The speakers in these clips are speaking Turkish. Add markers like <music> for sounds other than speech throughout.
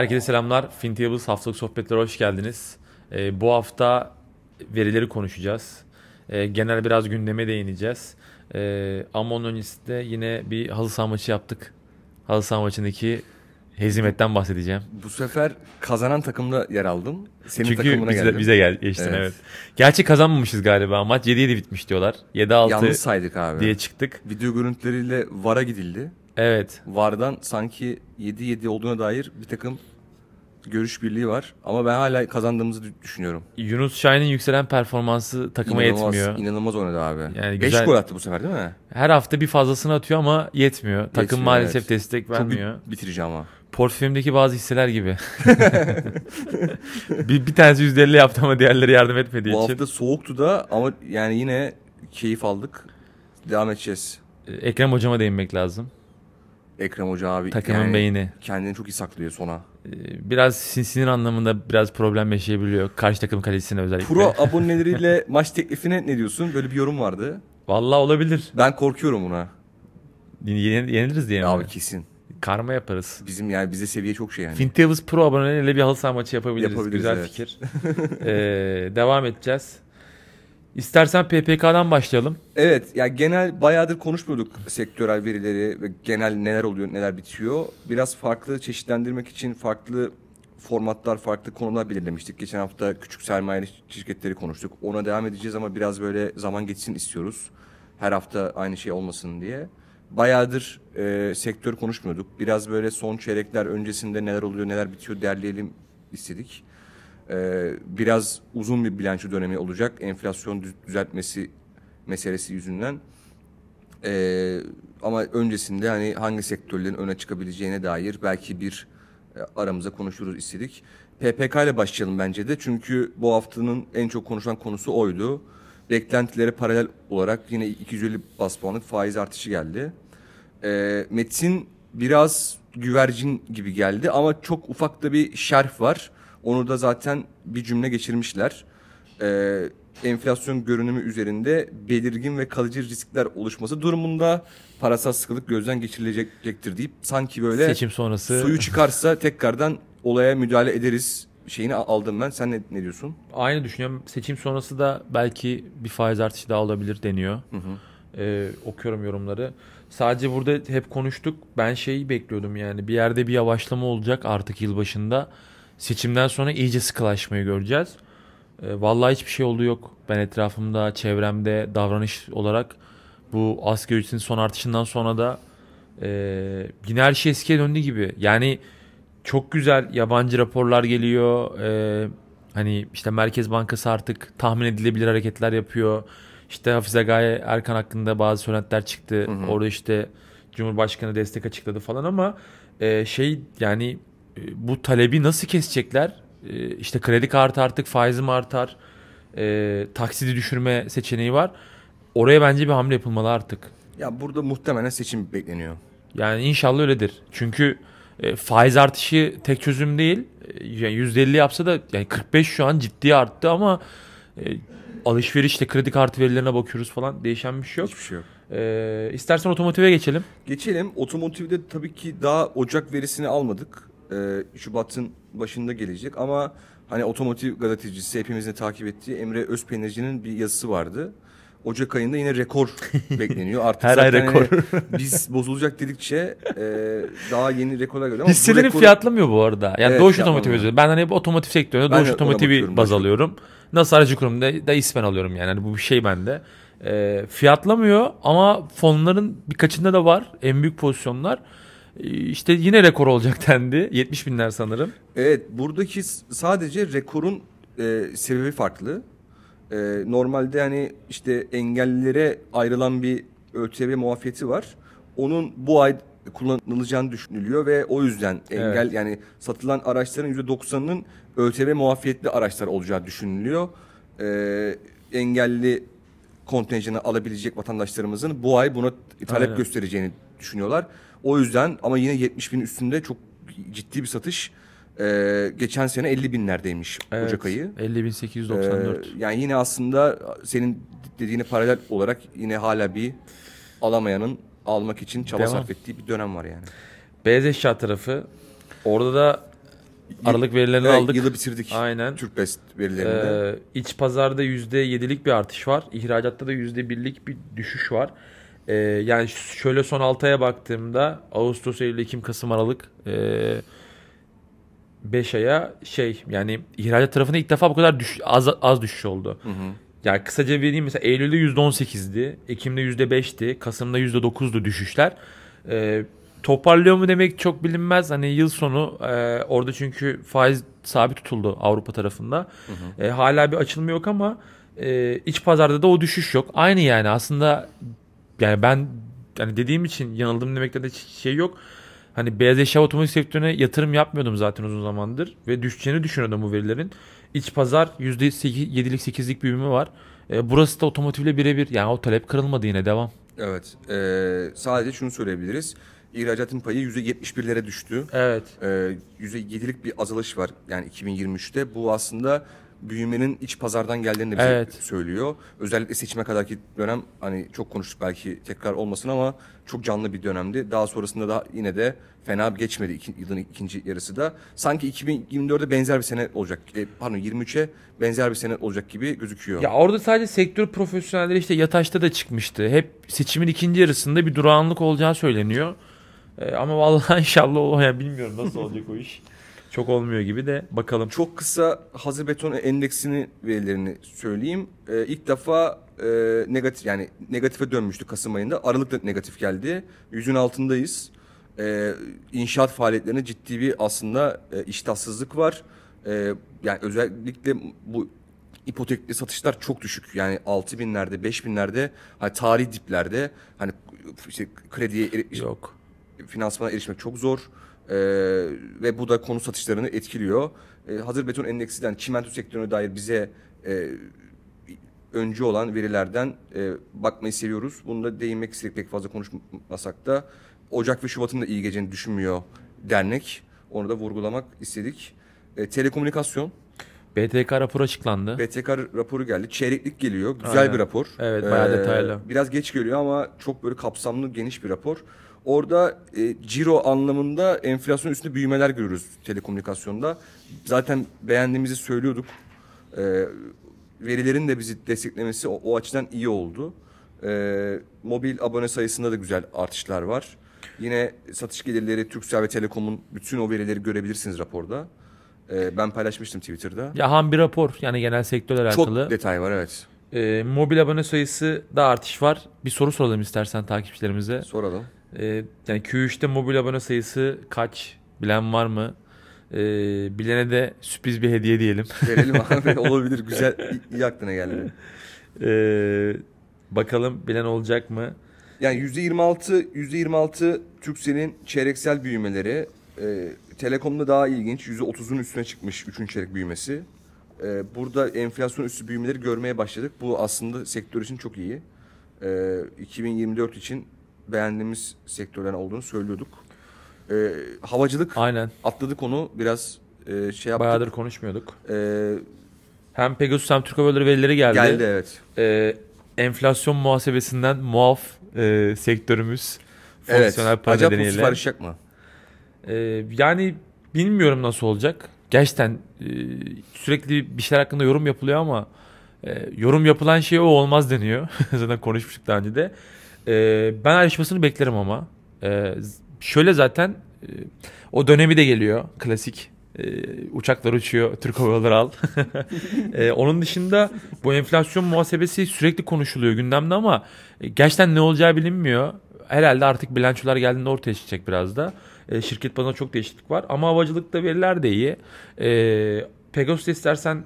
Herkese selamlar. FinTables haftalık sohbetlere hoş geldiniz. Ee, bu hafta verileri konuşacağız. Ee, genel biraz gündeme değineceğiz. Ee, ama onun öncesinde yine bir halı saha maçı yaptık. Halı saha maçındaki hezimetten bahsedeceğim. Bu sefer kazanan takımda yer aldım. Senin Çünkü takımına bize, geldim. bize gel, geçtin evet. Evet. Gerçi kazanmamışız galiba. Maç 7-7 bitmiş diyorlar. 7-6 Yanlış saydık abi. diye çıktık. Video görüntüleriyle VAR'a gidildi. Evet. VAR'dan sanki 7-7 olduğuna dair bir takım görüş birliği var. Ama ben hala kazandığımızı dü- düşünüyorum. Yunus Şahin'in yükselen performansı takıma İnanılmaz, yetmiyor. inanılmaz oynadı abi. Yani 5 güzel- gol attı bu sefer değil mi? Her hafta bir fazlasını atıyor ama yetmiyor. Takım Yetmiyor, maalesef evet. destek Çok vermiyor. bit- bitirici ama. Portföyümdeki bazı hisseler gibi. <laughs> <laughs> bir, bir tanesi %50 yaptı ama diğerleri yardım etmediği Bu için. hafta soğuktu da ama yani yine keyif aldık. Devam edeceğiz. Ekrem hocama değinmek lazım. Ekrem Hoca abi Takımın yani beyni. kendini çok iyi saklıyor sona. Ee, Biraz sin- sinir anlamında biraz problem yaşayabiliyor. Karşı takım kalesine özellikle. Pro <laughs> aboneleriyle maç teklifine ne diyorsun? Böyle bir yorum vardı. Vallahi olabilir. Ben korkuyorum buna. Yen- yeniliriz diye mi? Abi kesin. Karma yaparız. Bizim yani bize seviye çok şey yani. Fintables Pro aboneleriyle bir halı saha maçı yapabiliriz. Yapabiliriz, Güzel evet. fikir. <laughs> Ee, devam edeceğiz. İstersen PPK'dan başlayalım. Evet ya genel bayağıdır konuşmuyorduk sektörel verileri ve genel neler oluyor neler bitiyor. Biraz farklı çeşitlendirmek için farklı formatlar farklı konular belirlemiştik. Geçen hafta küçük sermayeli şirketleri konuştuk. Ona devam edeceğiz ama biraz böyle zaman geçsin istiyoruz. Her hafta aynı şey olmasın diye. Bayağıdır e, sektör konuşmuyorduk. Biraz böyle son çeyrekler öncesinde neler oluyor neler bitiyor derleyelim istedik. Ee, biraz uzun bir bilanço dönemi olacak. Enflasyon düz- düzeltmesi meselesi yüzünden. Ee, ama öncesinde hani hangi sektörlerin öne çıkabileceğine dair belki bir e, aramıza konuşuruz istedik. PPK ile başlayalım bence de. Çünkü bu haftanın en çok konuşulan konusu oydu. Beklentilere paralel olarak yine 250 bas puanlık faiz artışı geldi. Ee, Metin biraz güvercin gibi geldi ama çok ufak da bir şerh var. Onu da zaten bir cümle geçirmişler. Ee, enflasyon görünümü üzerinde belirgin ve kalıcı riskler oluşması durumunda parasal sıkılık gözden geçirilecektir deyip sanki böyle Seçim sonrası. suyu çıkarsa tekrardan olaya müdahale ederiz şeyini aldım ben. Sen ne, ne diyorsun? Aynı düşünüyorum. Seçim sonrası da belki bir faiz artışı daha olabilir deniyor. Ee, okuyorum yorumları. Sadece burada hep konuştuk. Ben şeyi bekliyordum yani. Bir yerde bir yavaşlama olacak artık yılbaşında. Seçimden sonra iyice sıkılaşmayı göreceğiz. Ee, vallahi hiçbir şey olduğu yok. Ben etrafımda, çevremde, davranış olarak bu asgari ücretin son artışından sonra da e, yine her şey eskiye döndü gibi. Yani çok güzel yabancı raporlar geliyor. Ee, hani işte Merkez Bankası artık tahmin edilebilir hareketler yapıyor. İşte Hafize Gaye Erkan hakkında bazı söylentiler çıktı. Orada işte Cumhurbaşkanı destek açıkladı falan ama e, şey yani e, bu talebi nasıl kesecekler? E, işte kredi kartı artık faizi mi artar? E, taksidi düşürme seçeneği var. Oraya bence bir hamle yapılmalı artık. Ya burada muhtemelen seçim bekleniyor. Yani inşallah öyledir. Çünkü e, faiz artışı tek çözüm değil. E, yani %50 yapsa da yani 45 şu an ciddi arttı ama e, alışverişte kredi kartı verilerine bakıyoruz falan değişen bir şey yok. Hiçbir şey yok. E, istersen otomotive geçelim. Geçelim. Otomotivde tabii ki daha Ocak verisini almadık. Ee, Şubat'ın başında gelecek ama hani otomotiv gazetecisi hepimizin takip ettiği Emre Özpeynirci'nin bir yazısı vardı. Ocak ayında yine rekor <laughs> bekleniyor. Artık Her ay rekor. hani biz bozulacak dedikçe e, daha yeni rekorlar görüyoruz. Ama rekoru- fiyatlamıyor bu arada. Yani Evet, Doğuş. Otomotiv özür. Ben hani bu otomotiv sektöründe Doğuş Otomotiv'i baz alıyorum. Nasıl aracı kurumda da ismen alıyorum yani. Hani bu bir şey bende. E, fiyatlamıyor ama fonların birkaçında da var. En büyük pozisyonlar. E, işte yine rekor olacak <laughs> dendi. 70 binler sanırım. Evet buradaki sadece rekorun e, sebebi farklı. E, normalde hani işte engellilere ayrılan bir ÖTV muafiyeti var. Onun bu ay kullanılacağını düşünülüyor ve o yüzden engel Evet. yani satılan araçların %90'ının ÖTV muafiyetli araçlar olacağı düşünülüyor. E, engelli kontenjanı alabilecek vatandaşlarımızın bu ay buna talep Aynen. göstereceğini düşünüyorlar. O yüzden ama yine 70 bin üstünde çok ciddi bir satış. Ee, geçen sene 50 binlerdeymiş Ocak ayı. 50.894. Ee, yani yine aslında senin dediğine paralel olarak yine hala bir alamayanın almak için çaba Devam. sarf ettiği bir dönem var yani. Beyaz eşya tarafı. Orada da Aralık verilerini Evet, aldık. Yılı bitirdik. Aynen. Türk Best verilerinde. Ee, iç pazarda %7'lik bir artış var. İhracatta da %1'lik bir düşüş var. Ee, yani şöyle son 6 aya baktığımda Ağustos, Eylül, Ekim, Kasım, Aralık 5 aya şey yani ihracat tarafında ilk defa bu kadar düş, az az düşüş oldu. Hı hı. Yani kısaca vereyim mesela Eylül'de %18'di, Ekim'de %5'ti, Kasım'da %9'du düşüşler. Ee, toparlıyor mu demek çok bilinmez. Hani yıl sonu e, orada çünkü faiz sabit tutuldu Avrupa tarafında. E, hala bir açılma yok ama e, iç pazarda da o düşüş yok. Aynı yani aslında yani ben hani dediğim için yanıldım demekte de şey yok. Hani beyaz eşya otomotiv sektörüne yatırım yapmıyordum zaten uzun zamandır ve düşeceğini düşünüyordum bu verilerin. İç pazar %7'lik 8'lik büyüme var. E, burası da otomotivle birebir yani o talep kırılmadı yine devam. Evet. Ee, sadece şunu söyleyebiliriz. İhracatın payı %71'lere düştü. Evet. Ee, %7'lik bir azalış var yani 2023'te. Bu aslında büyümenin iç pazardan geldiğini de bize Evet. söylüyor. Özellikle seçime kadarki dönem hani çok konuştuk belki tekrar olmasın ama çok canlı bir dönemdi. Daha sonrasında da yine de fena geçmedi iki, yılın ikinci yarısı da. Sanki 2024'e benzer bir sene olacak. E, pardon 23'e benzer bir sene olacak gibi gözüküyor. Ya orada sadece sektör profesyonelleri işte Yataş'ta da çıkmıştı. Hep seçimin ikinci yarısında bir durağanlık olacağı söyleniyor. E, ama vallahi <laughs> inşallah o yani bilmiyorum nasıl olacak o iş. Çok olmuyor gibi de bakalım. Çok kısa hazır beton endeksini verilerini söyleyeyim. Ee, ilk defa e, negatif yani negatife dönmüştü Kasım ayında. Aralıkta negatif geldi. Yüzün altındayız. Ee, inşaat faaliyetlerine ciddi bir aslında e, iştahsızlık var. Ee, yani özellikle bu ipotekli satışlar çok düşük. Yani 6 binlerde, 5 binlerde, hani tarihi diplerde hani işte krediye eri- Yok. finansmana erişmek çok zor. Ee, ve bu da konu satışlarını etkiliyor. Ee, hazır beton endeksinden çimento sektörüne dair bize e, öncü olan verilerden e, bakmayı seviyoruz. Bunu da değinmek istedik pek fazla konuşmasak da. Ocak ve Şubat'ın da iyi geleceğini düşünmüyor dernek. Onu da vurgulamak istedik. E, telekomünikasyon, BTK raporu açıklandı. BTK raporu geldi. Çeyreklik geliyor. Güzel Aynen. bir rapor. Ee, Evet, bayağı detaylı. Biraz geç geliyor ama çok böyle kapsamlı, geniş bir rapor. Orada e, ciro anlamında enflasyon üstünde büyümeler görüyoruz telekomünikasyonda. Zaten beğendiğimizi söylüyorduk. E, verilerin de bizi desteklemesi o, o açıdan iyi oldu. E, mobil abone sayısında da güzel artışlar var. Yine satış gelirleri Turkcell ve Telekom'un bütün o verileri görebilirsiniz raporda. E, ben paylaşmıştım Twitter'da. Ya ham bir rapor yani genel sektörle Çok alakalı. detay var evet. E, mobil abone sayısı da artış var. Bir soru soralım istersen takipçilerimize. Soralım. E, yani Q3'te mobil abone sayısı kaç? Bilen var mı? E, bilene de sürpriz bir hediye diyelim. <laughs> Verelim abi <laughs> olabilir güzel iyi, aklına geldi. E, bakalım bilen olacak mı? Yani yüzde 26 yüzde 26 Turkcell'in çeyreksel büyümeleri. E, Telekom'da daha ilginç yüzde 30'un üstüne çıkmış 3. çeyrek büyümesi. E, burada enflasyon üstü büyümeleri görmeye başladık. Bu aslında sektör için çok iyi. E, 2024 için beğendiğimiz sektörler olduğunu söylüyorduk. E, havacılık Aynen. atladık onu biraz e, şey yaptık. Bayağıdır konuşmuyorduk. E, Hem Pegasus hem Türk Hava Yolları verileri geldi. geldi evet. Ee, enflasyon muhasebesinden muaf e, sektörümüz Evet. fonksiyonel para Acaba bu nedeniyle. sipariş yapma. Ee, yani bilmiyorum nasıl olacak. Gerçekten e, sürekli bir şeyler hakkında yorum yapılıyor ama e, yorum yapılan şey o olmaz deniyor. <laughs> zaten konuşmuştuk daha önce de. E, ben ayrışmasını beklerim ama. E, z- şöyle zaten e, o dönemi de geliyor. Klasik. E, uçaklar uçuyor. Türk Hava Yolları al. <laughs> E, onun dışında bu enflasyon muhasebesi sürekli konuşuluyor gündemde ama e, gerçekten ne olacağı bilinmiyor. Herhalde artık bilançolar geldiğinde ortaya çıkacak biraz da. E, şirket bazında çok değişiklik var ama havacılıkta veriler de iyi. E, Pegasus istersen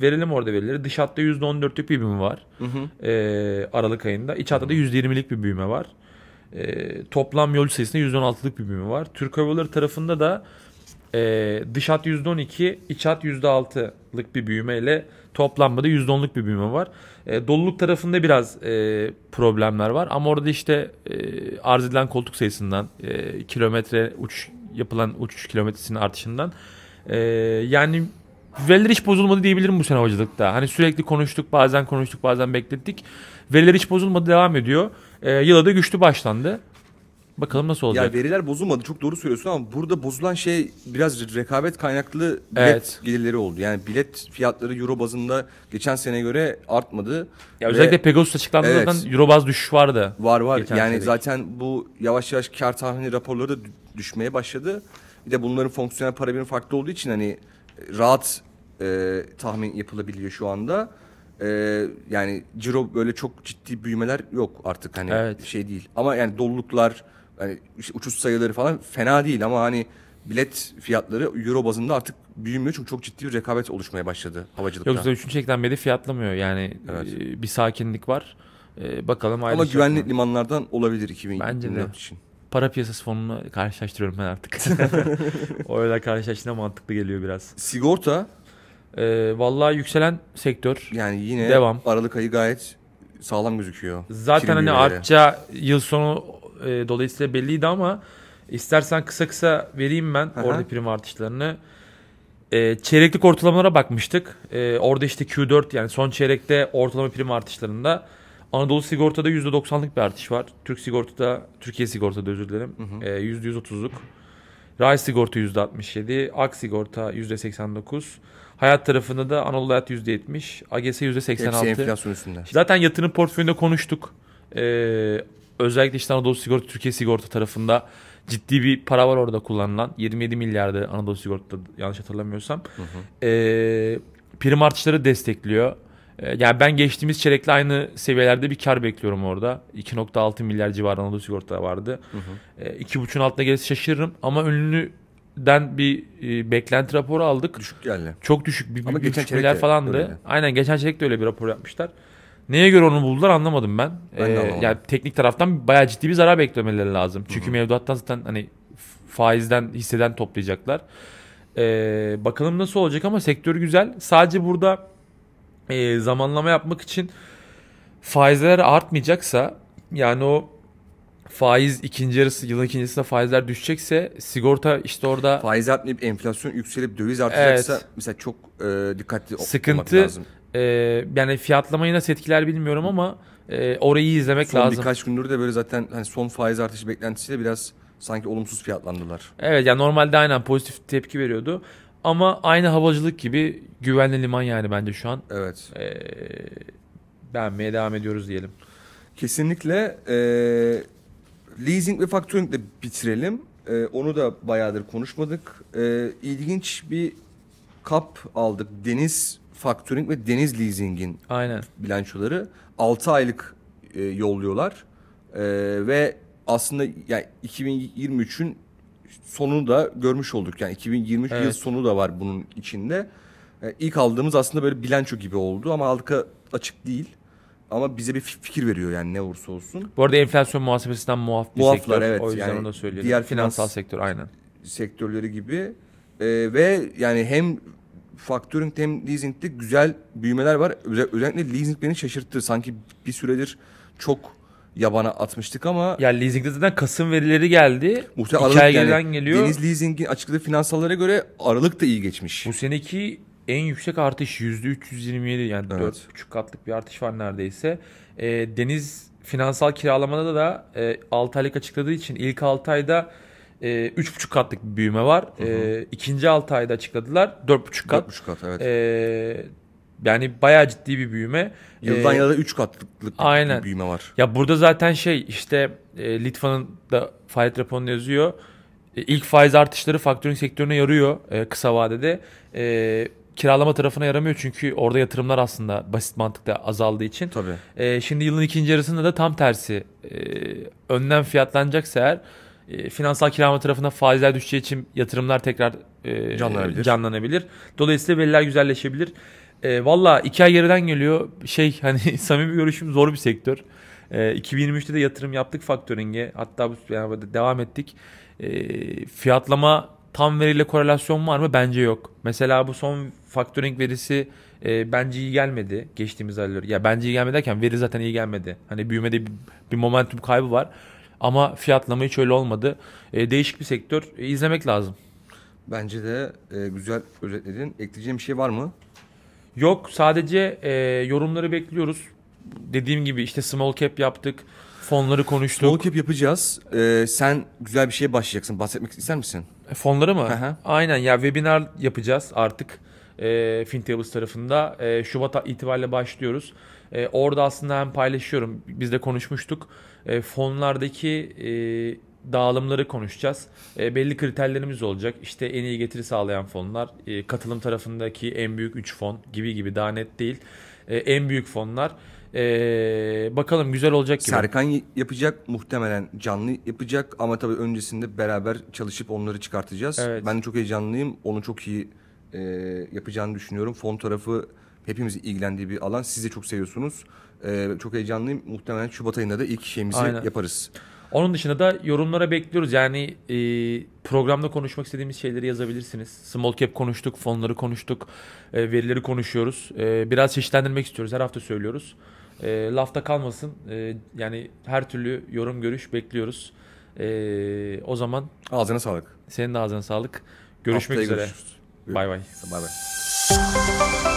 verelim orada verileri. Dış hatta %14'lük bir büyüme var. Hı hı. E, Aralık ayında. İç hatta da %20'lik bir büyüme var. E, toplam yolcu sayısında %16'lık bir büyüme var. Türk Hava Yolları tarafında da e, dış hat %12, iç hat %6'lık bir büyümeyle toplamda da %10'luk bir büyüme var. E, doluluk tarafında biraz e, problemler var ama orada işte e, arz edilen koltuk sayısından, e, kilometre uç yapılan uçuş kilometresinin artışından e, yani veriler hiç bozulmadı diyebilirim bu sene havacılıkta. Hani sürekli konuştuk, bazen konuştuk, bazen beklettik. Veriler hiç bozulmadı, devam ediyor. E, yıla da güçlü başlandı. Bakalım nasıl olacak. Ya veriler bozulmadı çok doğru söylüyorsun ama burada bozulan şey biraz rekabet kaynaklı bilet Evet. gelirleri oldu. Yani bilet fiyatları euro bazında geçen sene göre artmadı. ya özellikle Ve Pegasus açıklandığında Evet. zaten Eurobaz düşüş vardı. var var yani çeyrek. zaten bu yavaş yavaş kar tahmini raporları da dü- düşmeye başladı. Bir de bunların fonksiyonel para birimi farklı olduğu için hani rahat e, tahmin yapılabiliyor şu anda. E, yani ciro böyle çok ciddi büyümeler yok artık hani Evet. şey değil. Ama yani doluluklar hani işte uçuş sayıları falan fena değil ama hani bilet fiyatları euro bazında artık büyümüyor çünkü çok ciddi bir rekabet oluşmaya başladı havacılıkta. Yoksa 3. çeyrekten beri fiyatlamıyor. Yani Evet. e, bir sakinlik var. E, bakalım ama ayrışacak güvenli mı? limanlardan olabilir Bence 2024 de. için. Para piyasası fonunu karşılaştırıyorum ben artık. <laughs> o öyle karşılaştığında mantıklı geliyor biraz. Sigorta E, vallahi yükselen sektör. Yani yine Devam. Aralık ayı gayet sağlam gözüküyor. Zaten hani artacağı yıl sonu e, dolayısıyla belliydi ama istersen kısa kısa vereyim ben Aha. orada prim artışlarını. E, çeyreklik ortalamalara bakmıştık. E, orada işte Q4 yani son çeyrekte ortalama prim artışlarında Anadolu Sigorta'da %90'lık bir artış var. Türk Sigorta'da, Türkiye Sigorta'da özür dilerim. E, %130'luk. Ray Sigorta %67, Ak Sigorta %89. Hayat tarafında da Anadolu Hayat %70, AGS Hepsi %86. enflasyon üstünde. Zaten yatırım portföyünde konuştuk. Ee, özellikle işte Anadolu Sigorta, Türkiye Sigorta tarafında ciddi bir para var orada kullanılan. 27 milyardı Anadolu Sigorta'da yanlış hatırlamıyorsam. Ee, prim artışları destekliyor. Ee, yani ben geçtiğimiz çeyrekle aynı seviyelerde bir kar bekliyorum orada. 2.6 milyar civarı Anadolu Sigorta vardı. Ee, 2.5'un altına gelirse şaşırırım. Ama ünlüden bir e, beklenti raporu aldık. Düşük geldi. Çok düşük. Bir, Ama bir geçen çeyrek falandı. öyleydi. Aynen geçen çeyrek de öyle bir rapor yapmışlar. Neye göre onu buldular anlamadım ben. Ben Ee, anlamadım. yani teknik taraftan bayağı ciddi bir zarar beklemeleri lazım. Çünkü mevduattan zaten hani faizden hisseden toplayacaklar. Ee, bakalım nasıl olacak ama sektör güzel. Sadece burada e, zamanlama yapmak için faizler artmayacaksa yani o faiz ikinci yarısı yılın ikincisinde faizler düşecekse sigorta işte orada Faiz artmayıp enflasyon yükselip döviz artacaksa Evet. mesela çok e, dikkatli Sıkıntı- olmak lazım. e, yani fiyatlamayı nasıl etkiler bilmiyorum ama e, orayı izlemek Son lazım. birkaç gündür de böyle zaten hani son faiz artışı beklentisiyle biraz sanki olumsuz fiyatlandılar. Evet yani normalde aynen pozitif tepki veriyordu. Ama aynı havacılık gibi güvenli liman yani bence şu an. Evet. Ee, beğenmeye devam ediyoruz diyelim. Kesinlikle e, leasing ve factoringle bitirelim. E, onu da bayağıdır konuşmadık. E, ilginç bir kap aldık. Deniz Factoring ve Deniz Leasing'in Aynen. bilançoları 6 aylık e, yolluyorlar. E, ve aslında yani 2023'ün sonunu da görmüş olduk. Yani 2023 yıl Evet. sonu da var bunun içinde. E, ilk aldığımız aslında böyle bilanço gibi oldu ama halka açık değil. Ama bize bir fi- fikir veriyor yani ne olursa olsun. Bu arada enflasyon muhasebesinden muaf bir Muaflar, sektör. evet. O yüzden Yani onu da söyleyelim. diğer Finansal finans- sektör aynen. sektörleri gibi E, ve yani hem factoring hem leasing'de güzel büyümeler var. Özel- Özellikle leasing beni şaşırttı. Sanki bir süredir çok yabana atmıştık ama Ya leasingde zaten Kasım verileri geldi. muhtemelen İki Aralık yani geliyor. Deniz Leasing'in açıkladığı finansallara göre Aralık da iyi geçmiş. Bu seneki en yüksek artış %327 yani Evet. 4,5 katlık bir artış var neredeyse. Ee, Deniz finansal kiralamada da e, 6 aylık açıkladığı için ilk 6 ayda e, 3,5 katlık bir büyüme var. E, ikinci 6 ayda açıkladılar 4,5 kat. 4,5 kat evet. E, yani bayağı ciddi bir büyüme. Yıldan E, yıla 3 katlıklık bir aynen. büyüme var. Ya burada zaten şey işte e, Litva'nın da faaliyet raporunda yazıyor. E, ilk faiz artışları faktörün sektörüne yarıyor e, kısa vadede. E, kiralama tarafına yaramıyor çünkü orada yatırımlar aslında basit mantıkta azaldığı için. Tabii. E, şimdi yılın ikinci yarısında da tam tersi. E, önden fiyatlanacaksa eğer e, finansal kiralama tarafına faizler düşeceği için yatırımlar tekrar e, Canlanabilir. canlanabilir. Dolayısıyla veriler güzelleşebilir. E, Valla iki ay geriden geliyor. Şey hani <laughs> samimi görüşüm zor bir sektör. E, 2023'te de yatırım yaptık faktöringe. Hatta yani devam ettik. E, fiyatlama tam veriyle korelasyon var mı? Bence yok. Mesela bu son faktöring verisi e, bence iyi gelmedi geçtiğimiz aylar. Ya bence iyi gelmedi derken veri zaten iyi gelmedi. Hani büyümede bir, bir momentum kaybı var. Ama fiyatlama hiç öyle olmadı. E, değişik bir sektör. E, izlemek lazım. Bence de e, güzel özetledin. Ekleyeceğim bir şey var mı? Yok sadece e, yorumları bekliyoruz. dediğim gibi işte small cap yaptık. Fonları konuştuk. Small cap yapacağız. Ee, sen güzel bir şeye başlayacaksın. Bahsetmek ister misin? E, Fonları mı? Aynen ya webinar yapacağız artık e, FinTables tarafında. E, Şubat itibariyle başlıyoruz. E, orada aslında hem paylaşıyorum. Biz de konuşmuştuk. E, fonlardaki e, dağılımları konuşacağız. E, belli kriterlerimiz olacak. İşte en iyi getiri sağlayan fonlar, e, katılım tarafındaki en büyük 3 fon gibi gibi daha net değil. E, en büyük fonlar. E, bakalım güzel olacak gibi. Serkan yapacak. Muhtemelen canlı yapacak. Ama tabii öncesinde beraber çalışıp onları çıkartacağız. Evet. Ben çok heyecanlıyım. Onu çok iyi e, yapacağını düşünüyorum. Fon tarafı hepimizin ilgilendiği bir alan. Siz de çok seviyorsunuz. E, çok heyecanlıyım. Muhtemelen Şubat ayında da ilk şeyimizi Aynen. yaparız. Onun dışında da yorumlara bekliyoruz. Yani e, programda konuşmak istediğimiz şeyleri yazabilirsiniz. Small cap konuştuk, fonları konuştuk, e, verileri konuşuyoruz. E, biraz çeşitlendirmek istiyoruz. Her hafta söylüyoruz. E, lafta kalmasın. E, yani her türlü yorum, görüş bekliyoruz. E, o zaman Ağzına sağlık. senin de ağzına sağlık. Görüşmek Haftaya üzere. görüşürüz. Bay bay. Bay bay.